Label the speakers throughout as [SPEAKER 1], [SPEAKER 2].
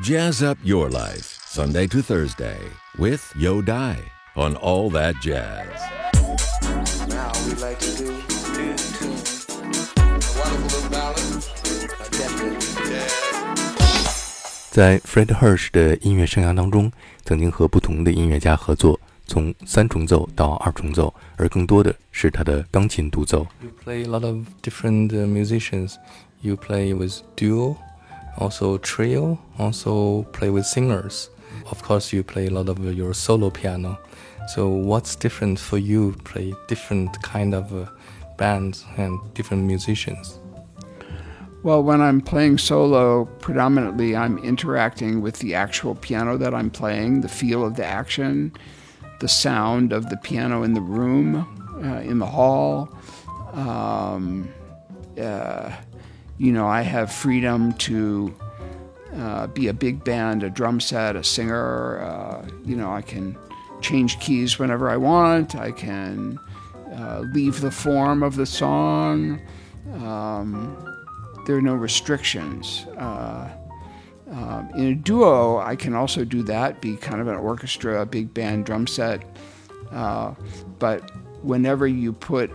[SPEAKER 1] Jazz up your life, Sunday to Thursday, with Yo Dai on All That Jazz.
[SPEAKER 2] Now we like to do. A wonderful little ballad,
[SPEAKER 3] 在 Fred Hersch play a lot of different uh, musicians. You play with duo also trio, also play with singers. Of course, you play a lot of your solo piano. So, what's different for you? Play different kind of uh, bands and different musicians.
[SPEAKER 4] Well, when I'm playing solo, predominantly I'm interacting with the actual piano that I'm playing, the feel of the action, the sound of the piano in the room, uh, in the hall. Um, uh, you know, I have freedom to uh, be a big band, a drum set, a singer. Uh, you know, I can change keys whenever I want. I can uh, leave the form of the song. Um, there are no restrictions. Um, in a duo, I can also do that, be kind of an orchestra, a big band drum set. Uh, but whenever you put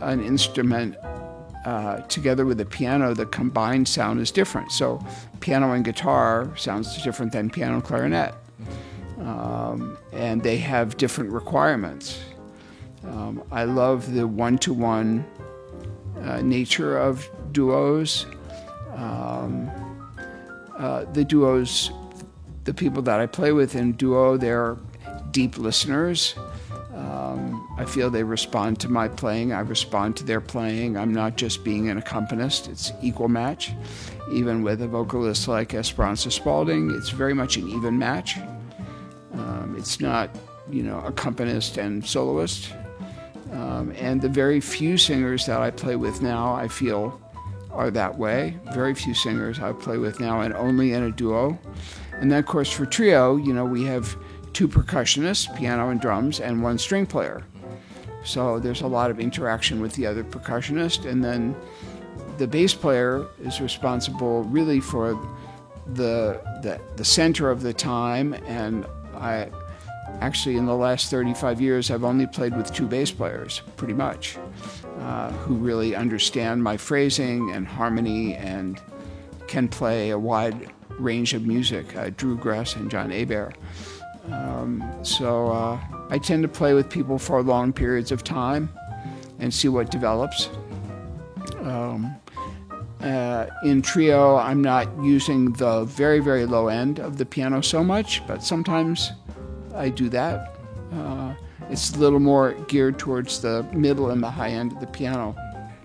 [SPEAKER 4] an instrument uh, together with the piano, the combined sound is different. So, piano and guitar sounds different than piano and clarinet. Um, and they have different requirements. Um, I love the one to one nature of duos. Um, uh, the duos, the people that I play with in duo, they're deep listeners. I feel they respond to my playing. I respond to their playing. I'm not just being an accompanist, it's equal match. Even with a vocalist like Esperanza Spalding, it's very much an even match. Um, it's not, you know, accompanist and soloist. Um, and the very few singers that I play with now, I feel are that way. Very few singers I play with now, and only in a duo. And then, of course, for trio, you know, we have two percussionists, piano and drums, and one string player. So there's a lot of interaction with the other percussionist. And then the bass player is responsible really for the, the, the center of the time. And I actually, in the last 35 years, I've only played with two bass players, pretty much, uh, who really understand my phrasing and harmony and can play a wide range of music uh, Drew Gress and John Hebert. Um, so uh, I tend to play with people for long periods of time and see what develops. Um, uh, in trio, I'm not using the very, very low end of the piano so much, but sometimes I do that. Uh, it's a little more geared towards the middle and the high end of the piano.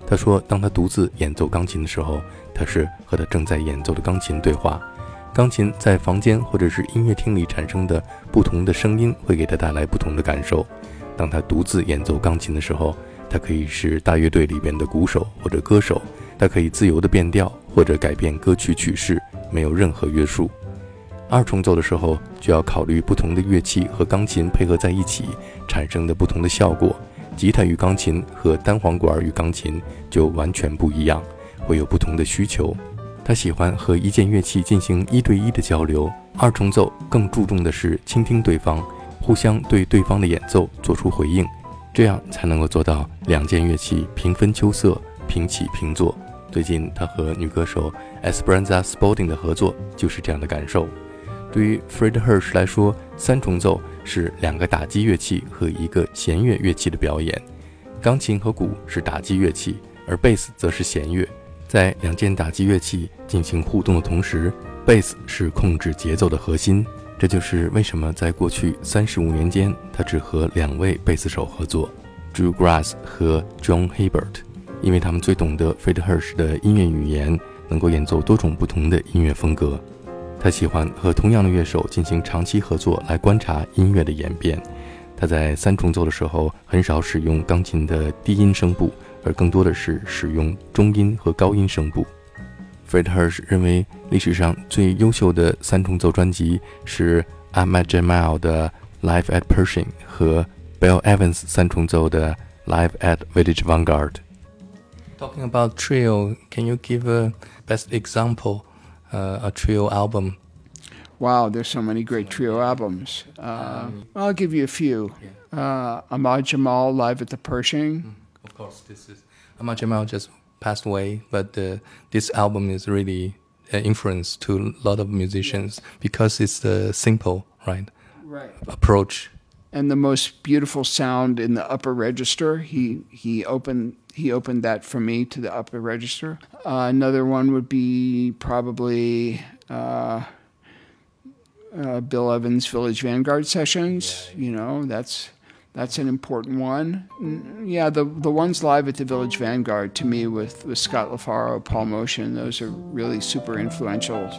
[SPEAKER 3] 他说，当他独自演奏钢琴的时候，他是和他正在演奏的钢琴对话。 钢琴在房间或者是音乐厅里产生的不同的声音，会给他带来不同的感受。当他独自演奏钢琴的时候，他可以是大乐队里边的鼓手或者歌手，他可以自由的变调或者改变歌曲曲式，没有任何约束。二重奏的时候，就要考虑不同的乐器和钢琴配合在一起产生的不同的效果。吉他与钢琴和单簧管与钢琴就完全不一样，会有不同的需求。他喜欢和一件乐器进行一对一的交流。二重奏更注重的是倾听对方，互相对对方的演奏做出回应，这样才能够做到两件乐器平分秋色、平起平坐。最近他和女歌手 Esperanza Spalding 的合作就是这样的感受。对于 Fred Hirsch 来说，三重奏是两个打击乐器和一个弦乐乐器的表演。钢琴和鼓是打击乐器，而贝斯则是弦乐。在两件打击乐器进行互动的同时，贝斯是控制节奏的核心。这就是为什么在过去三十五年间，他只和两位贝斯手合作，Drew Grass 和 John Hebert，因为他们最懂得 Fred Hirsch 的音乐语言，能够演奏多种不同的音乐风格。他喜欢和同样的乐手进行长期合作，来观察音乐的演变。他在三重奏的时候很少使用钢琴的低音声部，而更多的是使用中音和高音声部。Fred Hersch 认为，历史上最优秀的三重奏专辑是 Ahmad Jamal 的《Live at Pershing》和 Bill Evans 三重奏的《Live at Village Vanguard》。Talking about trio, can you give a best example, uh, a trio album?
[SPEAKER 4] Wow, there's so many great trio albums. Uh, um, I'll give you a few. Uh, Ahmad Jamal live at the Pershing. Mm-hmm.
[SPEAKER 3] Of course, this is Ahmad Jamal just passed away, but uh, this album is really an influence to a lot of musicians because it's the simple, right?
[SPEAKER 4] Right.
[SPEAKER 3] Approach.
[SPEAKER 4] And the most beautiful sound in the upper register. He he opened he opened that for me to the upper register. Uh, another one would be probably. Uh, uh, Bill Evans' Village Vanguard sessions. You know, that's that's an important one. Yeah, the the ones live at the Village Vanguard to me with with Scott LaFaro, Paul Motian, those are really super influential.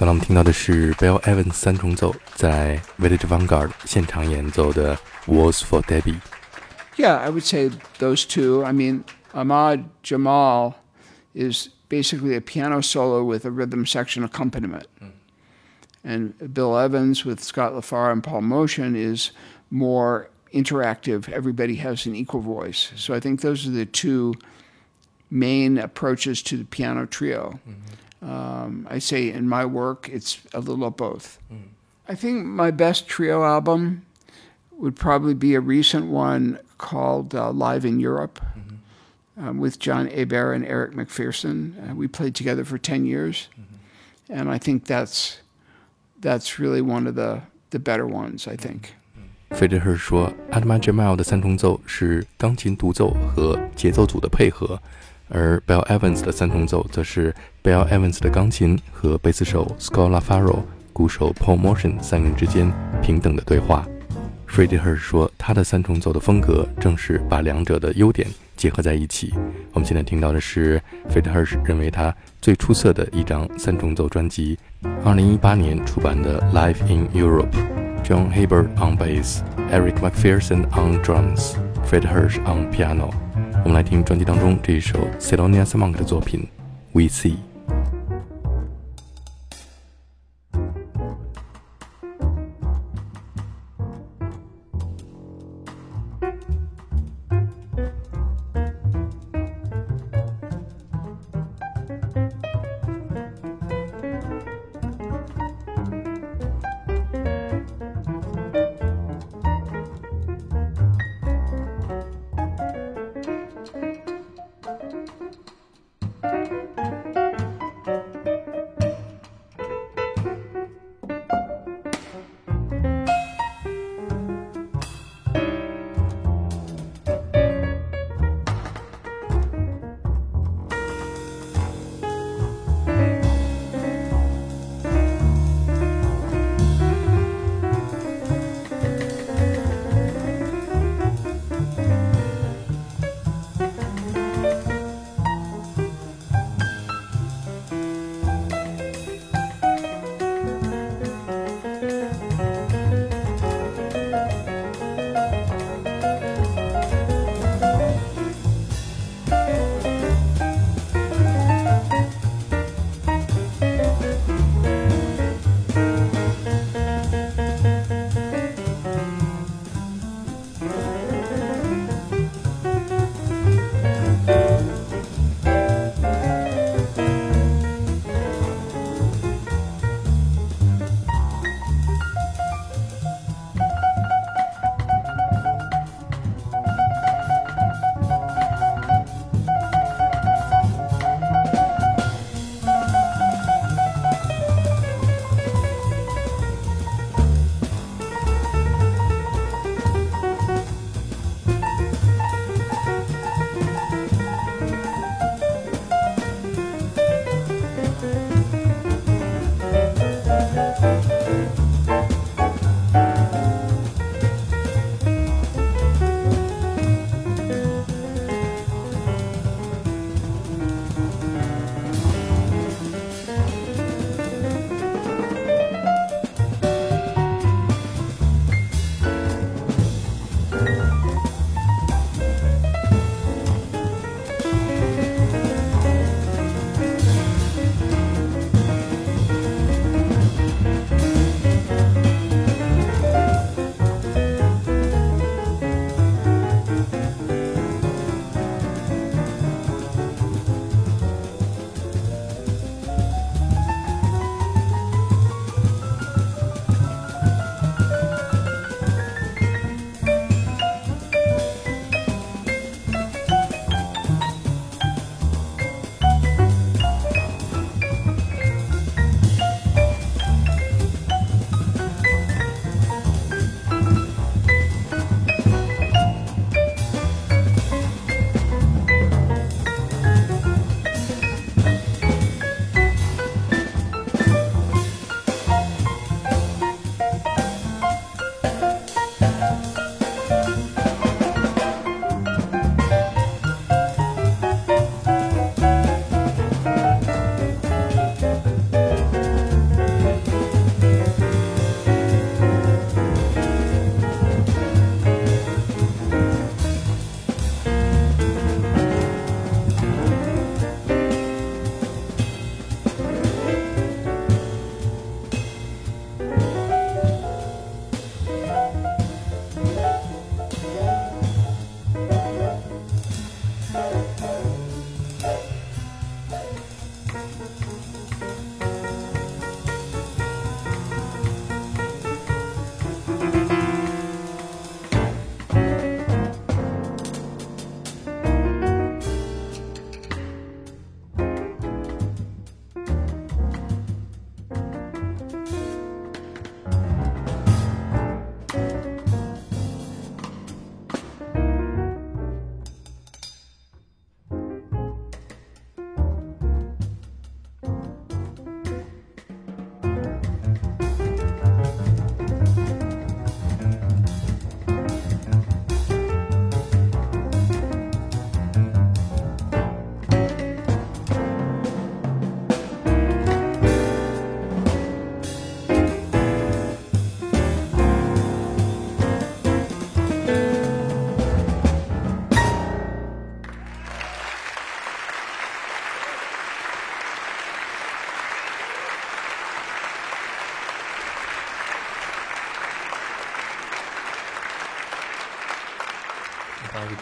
[SPEAKER 3] 刚才我们听到的是 Bill Evans 三重奏在 Village Vanguard 现场演奏的 for Debbie。
[SPEAKER 4] Yeah, I would say those two. I mean, Ahmad Jamal is basically a piano solo with a rhythm section accompaniment. And Bill Evans with Scott LaFaro and Paul Motian is more interactive. Everybody has an equal voice. So I think those are the two main approaches to the piano trio. Mm -hmm. Um, I say in my work, it's a little of both. Mm. I think my best trio album would probably be a recent one called uh, Live in Europe mm-hmm. um, with John Hebert and Eric McPherson. Uh, we played together for 10 years. Mm-hmm. And I think that's, that's really one of the, the better ones, I think. Mm-hmm.
[SPEAKER 3] 费德赫说，Ahmad Jamal 的三重奏是钢琴独奏和节奏组的配合，而 Bill Evans 的三重奏则是 Bill Evans 的钢琴和贝斯手 Scott LaFaro、鼓手 Paul Motion 三人之间平等的对话。Freddie h e r 说，他的三重奏的风格正是把两者的优点结合在一起。我们现在听到的是 Freddie h e r 认为他最出色的一张三重奏专辑，2018年出版的《Live in Europe》。John Haber on bass, Eric McPherson on drums, Fred Hirsch on piano。我们来听专辑当中这一首 Cilonias Monk 的作品《We See》。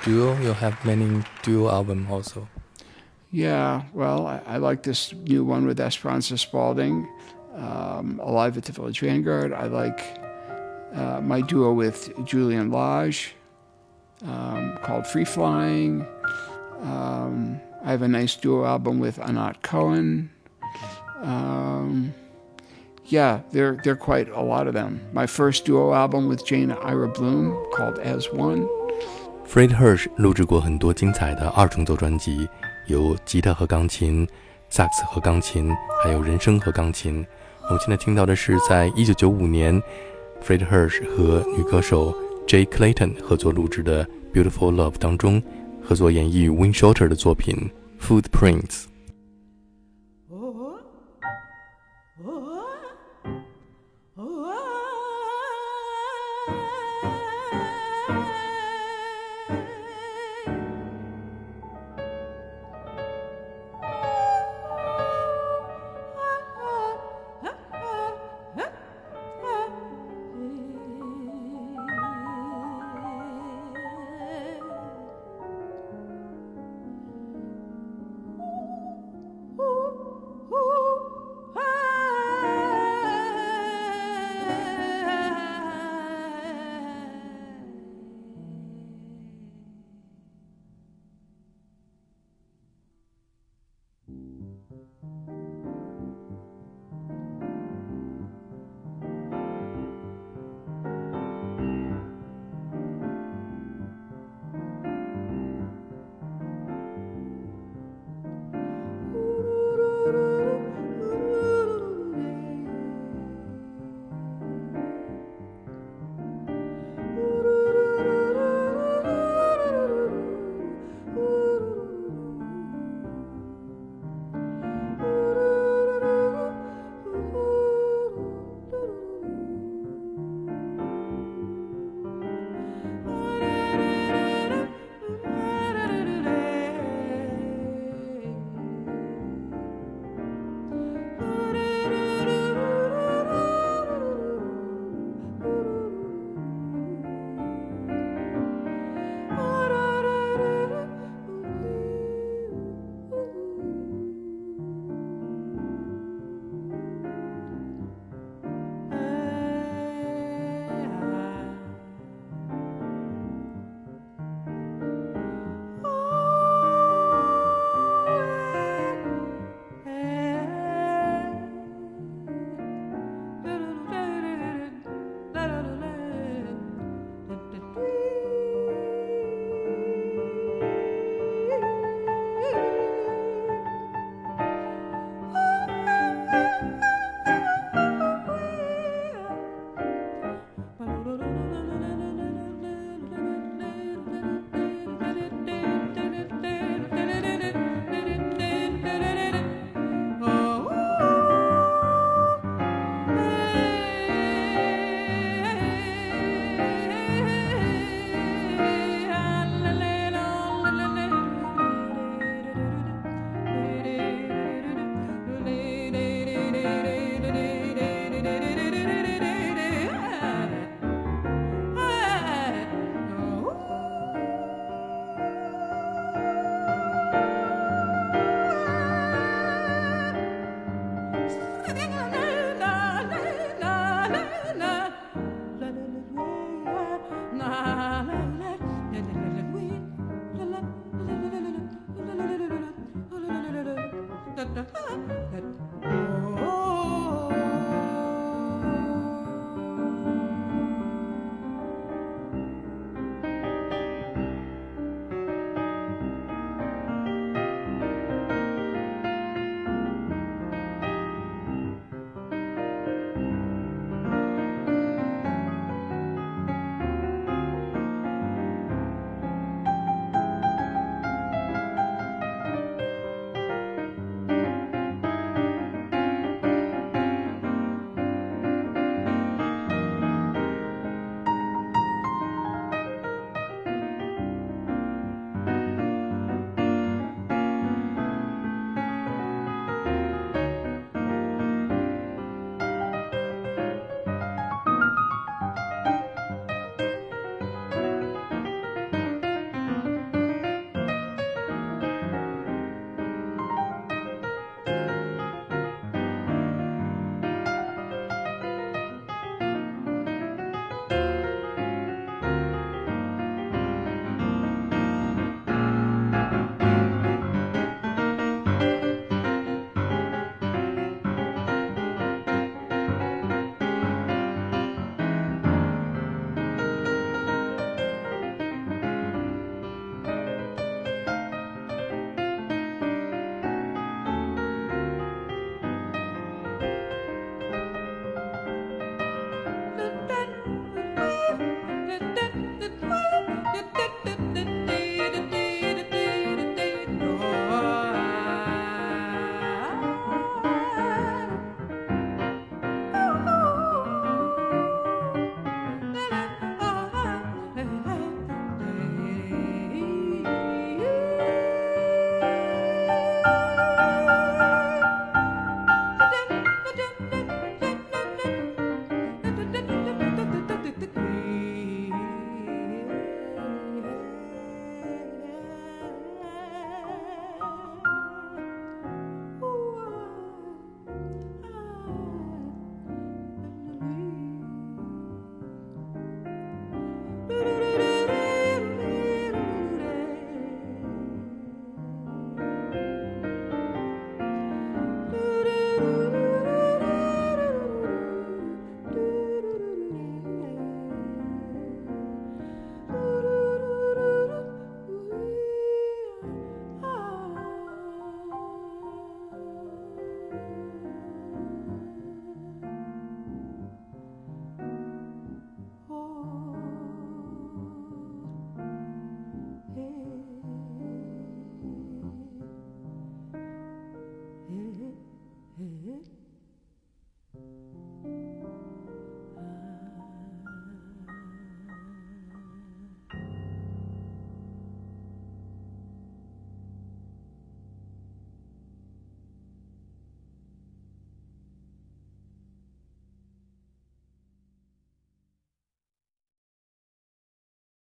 [SPEAKER 5] Duo, you have many duo album also.
[SPEAKER 4] Yeah, well, I, I like this new one with Esperanza Spalding, um, Alive at the Village Vanguard. I like uh, my duo with Julian Lage um, called Free Flying. Um, I have a nice duo album with Anat Cohen. Um, yeah, there there are quite a lot of them. My first duo album with Jane Ira Bloom called As One.
[SPEAKER 5] Fred Hirsch 录制过很多精彩的二重奏专辑，有吉他和钢琴、萨克斯和钢琴，还有人声和钢琴。我们现在听到的是在1995年，Fred Hirsch 和女歌手 Jay Clayton 合作录制的《Beautiful Love》当中，合作演绎 Win Shorter 的作品《Footprints》。